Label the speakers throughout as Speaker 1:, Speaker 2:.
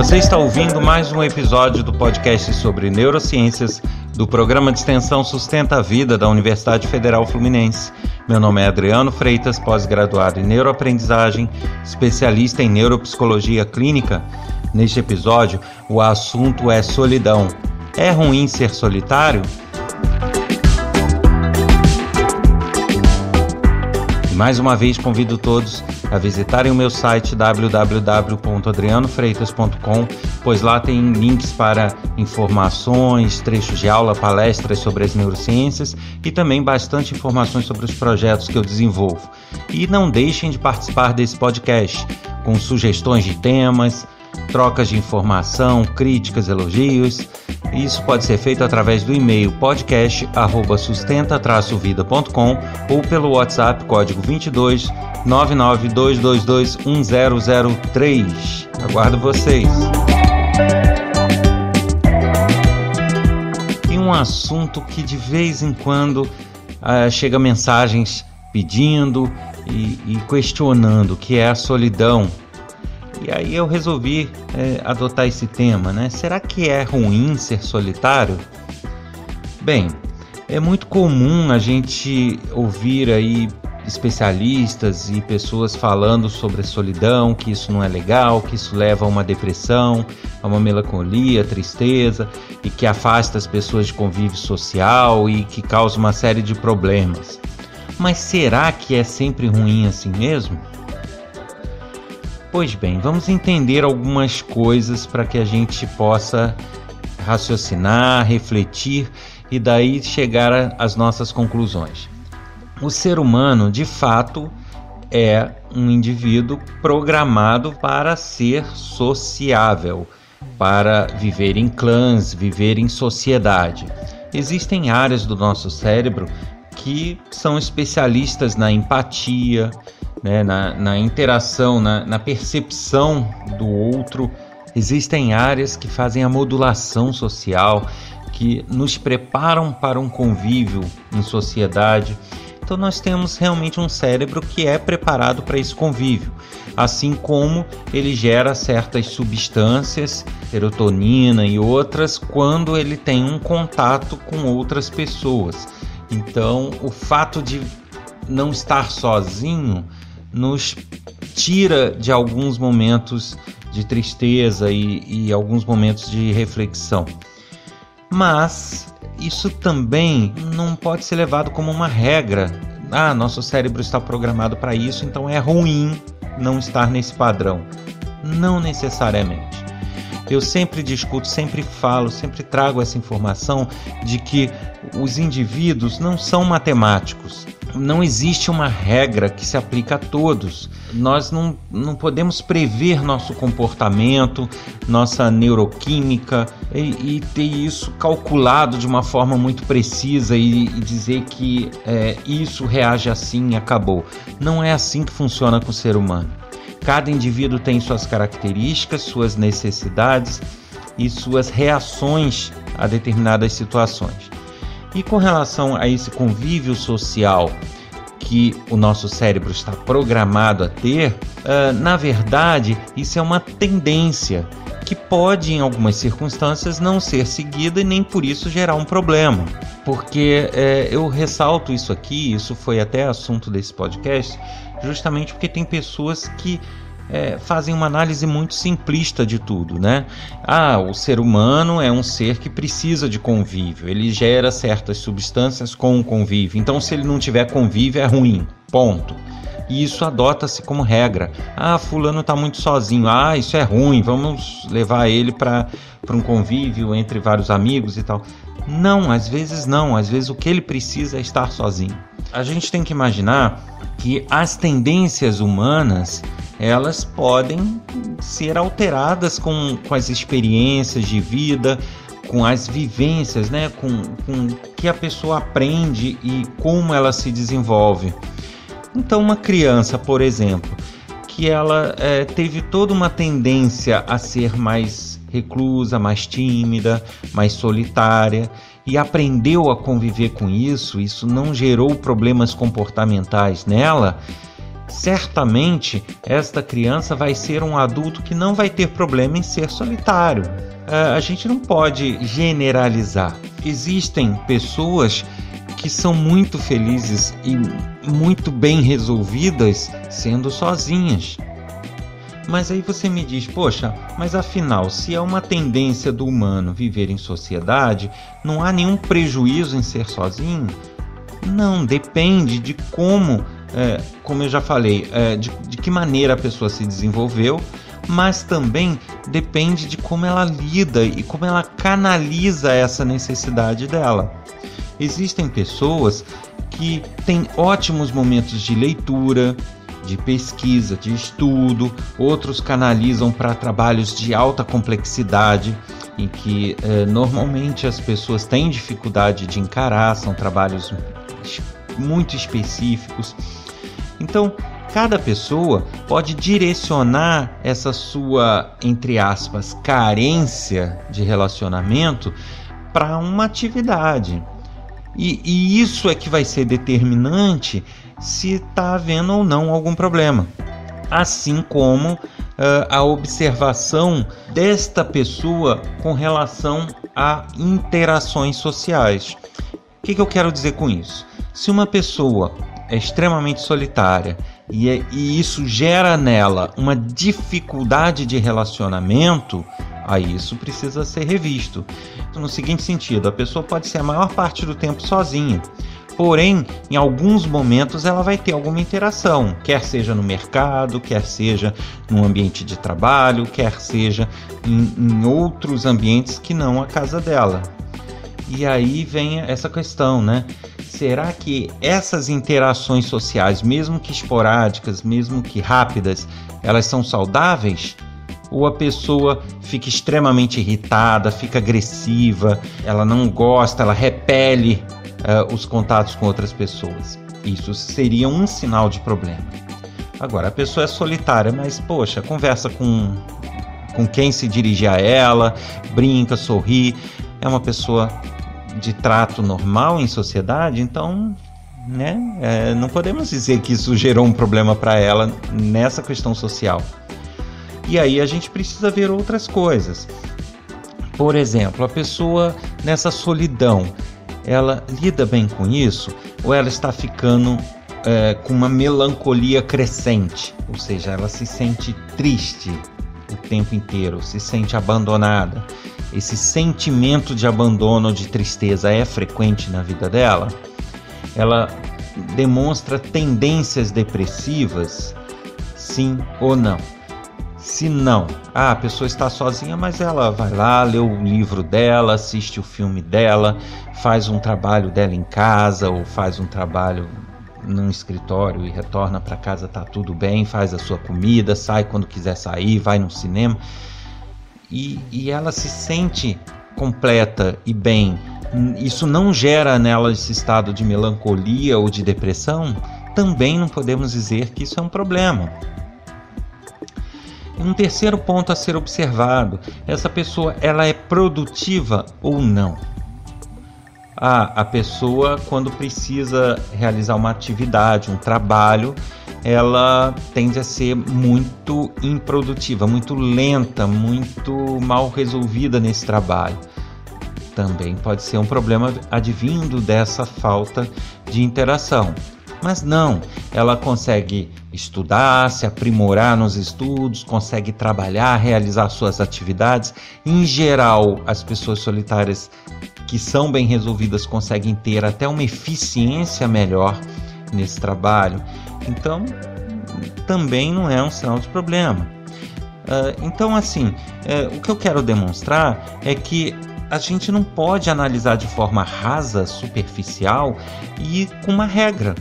Speaker 1: Você está ouvindo mais um episódio do podcast sobre neurociências do programa de extensão Sustenta a Vida da Universidade Federal Fluminense. Meu nome é Adriano Freitas, pós-graduado em neuroaprendizagem, especialista em neuropsicologia clínica. Neste episódio, o assunto é solidão. É ruim ser solitário? Mais uma vez convido todos a visitarem o meu site www.adrianofreitas.com, pois lá tem links para informações, trechos de aula, palestras sobre as neurociências e também bastante informações sobre os projetos que eu desenvolvo. E não deixem de participar desse podcast com sugestões de temas, trocas de informação, críticas, elogios. Isso pode ser feito através do e-mail podcast@sustenta-vida.com ou pelo WhatsApp código 22 992221003. Aguardo vocês. E um assunto que de vez em quando uh, chega mensagens pedindo e, e, questionando, que é a solidão. E aí eu resolvi é, adotar esse tema, né? Será que é ruim ser solitário? Bem, é muito comum a gente ouvir aí especialistas e pessoas falando sobre a solidão, que isso não é legal, que isso leva a uma depressão, a uma melancolia, tristeza e que afasta as pessoas de convívio social e que causa uma série de problemas. Mas será que é sempre ruim assim mesmo? Pois bem, vamos entender algumas coisas para que a gente possa raciocinar, refletir e daí chegar às nossas conclusões o ser humano de fato é um indivíduo programado para ser sociável, para viver em clãs, viver em sociedade. Existem áreas do nosso cérebro que são especialistas na empatia, né, na, na, interação, na, na percepção do outro. Existem áreas que fazem a modulação social, que nos preparam para um convívio em sociedade então nós temos realmente um cérebro que é preparado para esse convívio, assim como ele gera certas substâncias, serotonina e outras, quando ele tem um contato com outras pessoas. Então, o fato de não estar sozinho nos tira de alguns momentos de tristeza e, e alguns momentos de reflexão. Mas isso também não pode ser levado como uma regra. Ah, nosso cérebro está programado para isso, então é ruim não estar nesse padrão. Não necessariamente. Eu sempre discuto, sempre falo, sempre trago essa informação de que os indivíduos não são matemáticos. Não existe uma regra que se aplica a todos. Nós não, não podemos prever nosso comportamento, nossa neuroquímica e, e ter isso calculado de uma forma muito precisa e, e dizer que é, isso reage assim e acabou. Não é assim que funciona com o ser humano. Cada indivíduo tem suas características, suas necessidades e suas reações a determinadas situações. E com relação a esse convívio social que o nosso cérebro está programado a ter, uh, na verdade, isso é uma tendência que pode, em algumas circunstâncias, não ser seguida e nem por isso gerar um problema. Porque é, eu ressalto isso aqui, isso foi até assunto desse podcast, justamente porque tem pessoas que é, fazem uma análise muito simplista de tudo, né? Ah, o ser humano é um ser que precisa de convívio, ele gera certas substâncias com o convívio, então se ele não tiver convívio é ruim, ponto. E isso adota-se como regra. Ah, fulano está muito sozinho. Ah, isso é ruim. Vamos levar ele para um convívio entre vários amigos e tal. Não, às vezes não. Às vezes o que ele precisa é estar sozinho. A gente tem que imaginar que as tendências humanas elas podem ser alteradas com, com as experiências de vida, com as vivências, né? com, com que a pessoa aprende e como ela se desenvolve. Então, uma criança, por exemplo, que ela é, teve toda uma tendência a ser mais reclusa, mais tímida, mais solitária e aprendeu a conviver com isso, isso não gerou problemas comportamentais nela certamente esta criança vai ser um adulto que não vai ter problema em ser solitário. Uh, a gente não pode generalizar. Existem pessoas que são muito felizes e muito bem resolvidas sendo sozinhas. Mas aí você me diz, poxa, mas afinal, se é uma tendência do humano viver em sociedade, não há nenhum prejuízo em ser sozinho? Não, depende de como, é, como eu já falei, é, de, de que maneira a pessoa se desenvolveu, mas também depende de como ela lida e como ela canaliza essa necessidade dela. Existem pessoas que têm ótimos momentos de leitura, de pesquisa, de estudo, outros canalizam para trabalhos de alta complexidade, em que eh, normalmente as pessoas têm dificuldade de encarar, são trabalhos muito específicos. Então, cada pessoa pode direcionar essa sua, entre aspas, carência de relacionamento para uma atividade. E, e, isso é que vai ser determinante se está havendo ou não algum problema. Assim como uh, a observação desta pessoa com relação a interações sociais. O que, que eu quero dizer com isso? Se uma pessoa é extremamente solitária e, é, e isso gera nela uma dificuldade de relacionamento, aí isso precisa ser revisto. No seguinte sentido, a pessoa pode ser a maior parte do tempo sozinha, Porém, em alguns momentos ela vai ter alguma interação, quer seja no mercado, quer seja no ambiente de trabalho, quer seja em, em outros ambientes que não a casa dela. E aí vem essa questão, né? Será que essas interações sociais, mesmo que esporádicas, mesmo que rápidas, elas são saudáveis? Ou a pessoa fica extremamente irritada, fica agressiva, ela não gosta, ela repele uh, os contatos com outras pessoas. Isso seria um sinal de problema. Agora, a pessoa é solitária, mas poxa, conversa com, com quem se dirige a ela, brinca, sorri, é uma pessoa de trato normal em sociedade, então né, é, não podemos dizer que isso gerou um problema para ela nessa questão social. E aí a gente precisa ver outras coisas. Por exemplo, a pessoa nessa solidão, ela lida bem com isso ou ela está ficando é, com uma melancolia crescente, ou seja, ela se sente triste o tempo inteiro, se sente abandonada. Esse sentimento de abandono, de tristeza é frequente na vida dela. Ela demonstra tendências depressivas, sim ou não. Se não, ah, a pessoa está sozinha, mas ela vai lá, lê o livro dela, assiste o filme dela, faz um trabalho dela em casa ou faz um trabalho num escritório e retorna para casa, tá tudo bem, faz a sua comida, sai quando quiser sair, vai no cinema e, e ela se sente completa e bem. Isso não gera nela esse estado de melancolia ou de depressão? Também não podemos dizer que isso é um problema. Um terceiro ponto a ser observado: essa pessoa ela é produtiva ou não? Ah, a pessoa, quando precisa realizar uma atividade, um trabalho, ela tende a ser muito improdutiva, muito lenta, muito mal resolvida nesse trabalho. Também pode ser um problema advindo dessa falta de interação. Mas não, ela consegue estudar, se aprimorar nos estudos, consegue trabalhar, realizar suas atividades. Em geral, as pessoas solitárias que são bem resolvidas conseguem ter até uma eficiência melhor nesse trabalho. Então, também não é um sinal de problema. Uh, então, assim, uh, o que eu quero demonstrar é que a gente não pode analisar de forma rasa, superficial e com uma regra.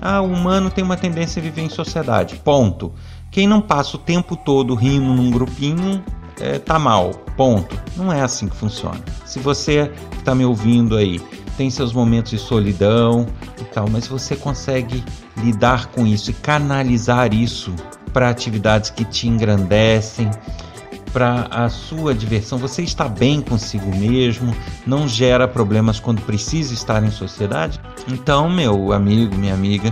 Speaker 1: Ah, o humano tem uma tendência a viver em sociedade. Ponto. Quem não passa o tempo todo rindo num grupinho é, tá mal. Ponto. Não é assim que funciona. Se você está me ouvindo aí tem seus momentos de solidão e tal, mas você consegue lidar com isso e canalizar isso para atividades que te engrandecem, para a sua diversão. Você está bem consigo mesmo, não gera problemas quando precisa estar em sociedade. Então, meu amigo, minha amiga,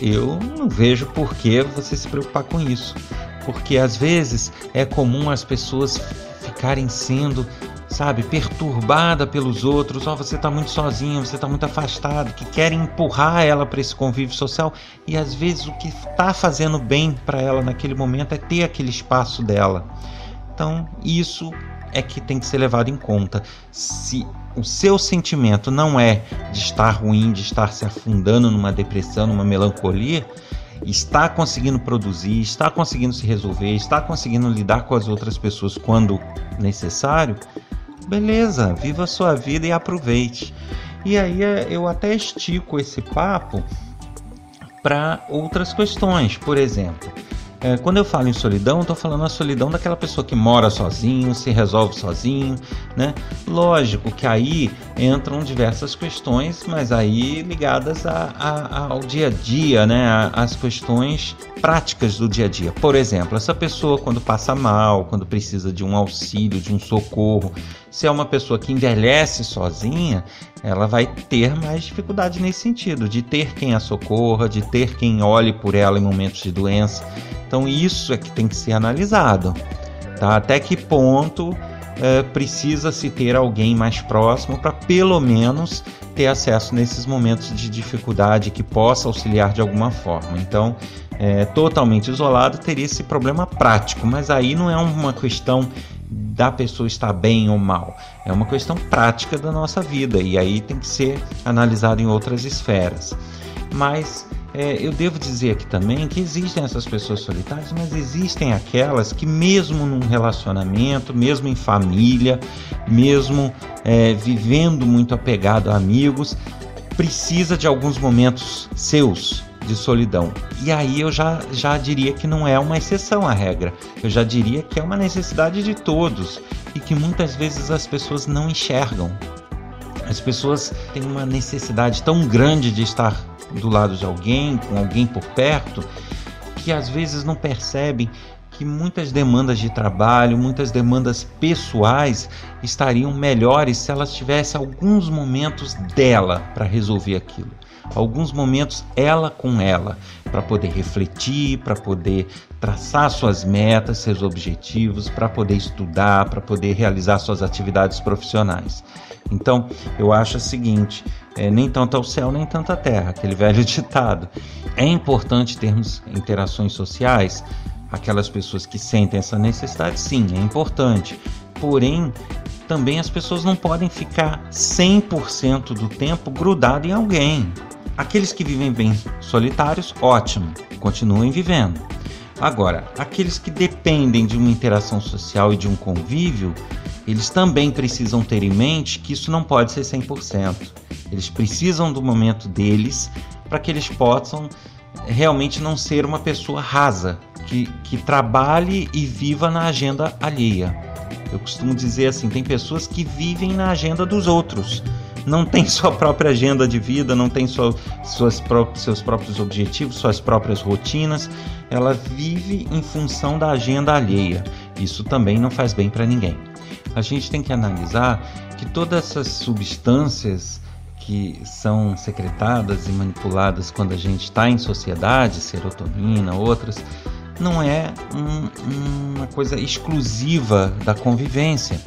Speaker 1: eu não vejo por que você se preocupar com isso. Porque às vezes é comum as pessoas ficarem sendo, sabe, perturbada pelos outros. Ó, oh, você está muito sozinha, você está muito afastado, que querem empurrar ela para esse convívio social e às vezes o que está fazendo bem para ela naquele momento é ter aquele espaço dela. Então, isso é que tem que ser levado em conta. Se o seu sentimento não é de estar ruim, de estar se afundando numa depressão, numa melancolia, está conseguindo produzir, está conseguindo se resolver, está conseguindo lidar com as outras pessoas quando necessário, beleza, viva a sua vida e aproveite. E aí é, eu até estico esse papo para outras questões, por exemplo. É, quando eu falo em solidão, estou falando a solidão daquela pessoa que mora sozinho, se resolve sozinho, né? Lógico que aí entram diversas questões, mas aí ligadas a, a, ao dia a dia, né? As questões práticas do dia a dia. Por exemplo, essa pessoa quando passa mal, quando precisa de um auxílio, de um socorro, se é uma pessoa que envelhece sozinha, ela vai ter mais dificuldade nesse sentido, de ter quem a socorra, de ter quem olhe por ela em momentos de doença. Então isso é que tem que ser analisado. Tá? Até que ponto é, precisa se ter alguém mais próximo para pelo menos ter acesso nesses momentos de dificuldade que possa auxiliar de alguma forma. Então, é, totalmente isolado teria esse problema prático, mas aí não é uma questão da pessoa estar bem ou mal, é uma questão prática da nossa vida e aí tem que ser analisado em outras esferas. Mas é, eu devo dizer aqui também que existem essas pessoas solitárias, mas existem aquelas que, mesmo num relacionamento, mesmo em família, mesmo é, vivendo muito apegado a amigos, precisa de alguns momentos seus de solidão. E aí eu já, já diria que não é uma exceção à regra. Eu já diria que é uma necessidade de todos e que muitas vezes as pessoas não enxergam. As pessoas têm uma necessidade tão grande de estar do lado de alguém, com alguém por perto, que às vezes não percebem que muitas demandas de trabalho, muitas demandas pessoais estariam melhores se elas tivessem alguns momentos dela para resolver aquilo. Alguns momentos ela com ela, para poder refletir, para poder traçar suas metas, seus objetivos, para poder estudar, para poder realizar suas atividades profissionais. Então, eu acho o seguinte: é, nem tanto ao céu, nem tanto à terra, aquele velho ditado. É importante termos interações sociais, aquelas pessoas que sentem essa necessidade, sim, é importante. Porém, também as pessoas não podem ficar 100% do tempo grudado em alguém. Aqueles que vivem bem solitários, ótimo, continuem vivendo. Agora, aqueles que dependem de uma interação social e de um convívio, eles também precisam ter em mente que isso não pode ser 100%. Eles precisam do momento deles para que eles possam realmente não ser uma pessoa rasa, que, que trabalhe e viva na agenda alheia. Eu costumo dizer assim: tem pessoas que vivem na agenda dos outros. Não tem sua própria agenda de vida, não tem sua, suas próprias, seus próprios objetivos, suas próprias rotinas. Ela vive em função da agenda alheia. Isso também não faz bem para ninguém a gente tem que analisar que todas essas substâncias que são secretadas e manipuladas quando a gente está em sociedade, serotonina, outras, não é um, uma coisa exclusiva da convivência.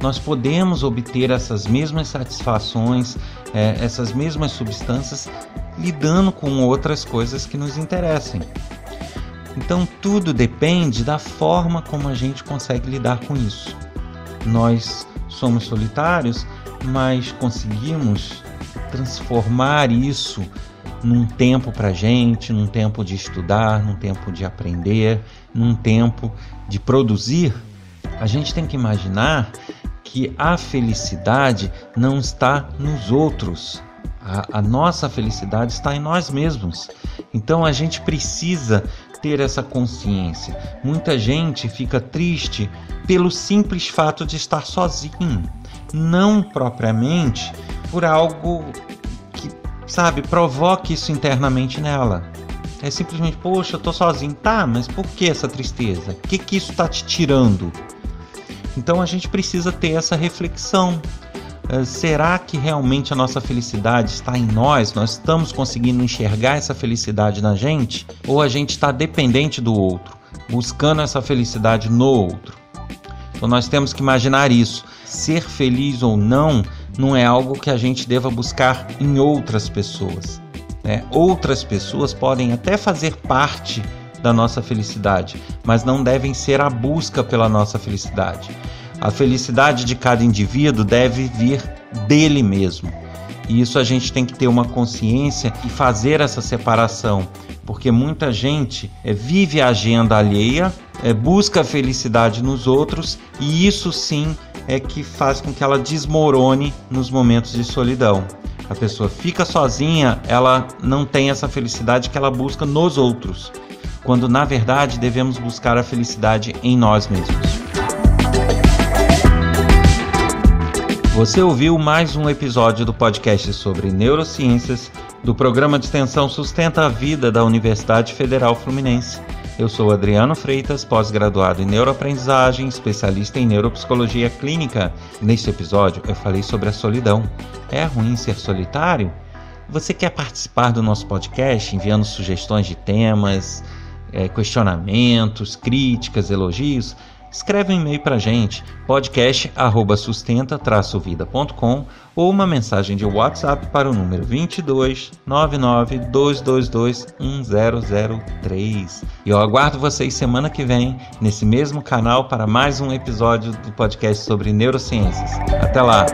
Speaker 1: Nós podemos obter essas mesmas satisfações, é, essas mesmas substâncias, lidando com outras coisas que nos interessem. Então tudo depende da forma como a gente consegue lidar com isso nós somos solitários, mas conseguimos transformar isso num tempo para gente, num tempo de estudar, num tempo de aprender, num tempo de produzir. A gente tem que imaginar que a felicidade não está nos outros. A, a nossa felicidade está em nós mesmos. Então a gente precisa ter essa consciência. Muita gente fica triste pelo simples fato de estar sozinho, não propriamente por algo sabe, provoque isso internamente nela. É simplesmente, poxa, eu tô sozinho. Tá, mas por que essa tristeza? O que, que isso está te tirando? Então a gente precisa ter essa reflexão. Uh, será que realmente a nossa felicidade está em nós? Nós estamos conseguindo enxergar essa felicidade na gente? Ou a gente está dependente do outro, buscando essa felicidade no outro? Então nós temos que imaginar isso. Ser feliz ou não não é algo que a gente deva buscar em outras pessoas. Né? Outras pessoas podem até fazer parte da nossa felicidade, mas não devem ser a busca pela nossa felicidade. A felicidade de cada indivíduo deve vir dele mesmo. E isso a gente tem que ter uma consciência e fazer essa separação, porque muita gente é, vive a agenda alheia, é, busca a felicidade nos outros e isso sim é que faz com que ela desmorone nos momentos de solidão. A pessoa fica sozinha, ela não tem essa felicidade que ela busca nos outros, quando na verdade devemos buscar a felicidade em nós mesmos. Você ouviu mais um episódio do podcast sobre neurociências do programa de extensão Sustenta a Vida da Universidade Federal Fluminense. Eu sou Adriano Freitas, pós-graduado em neuroaprendizagem, especialista em neuropsicologia clínica. Neste episódio eu falei sobre a solidão. É ruim ser solitário? Você quer participar do nosso podcast enviando sugestões de temas, eh, questionamentos, críticas, elogios? Escreve um e-mail para a gente, podcast@sustenta-vida.com ou uma mensagem de WhatsApp para o número 22 99 222 1003. E eu aguardo vocês semana que vem nesse mesmo canal para mais um episódio do podcast sobre neurociências. Até lá.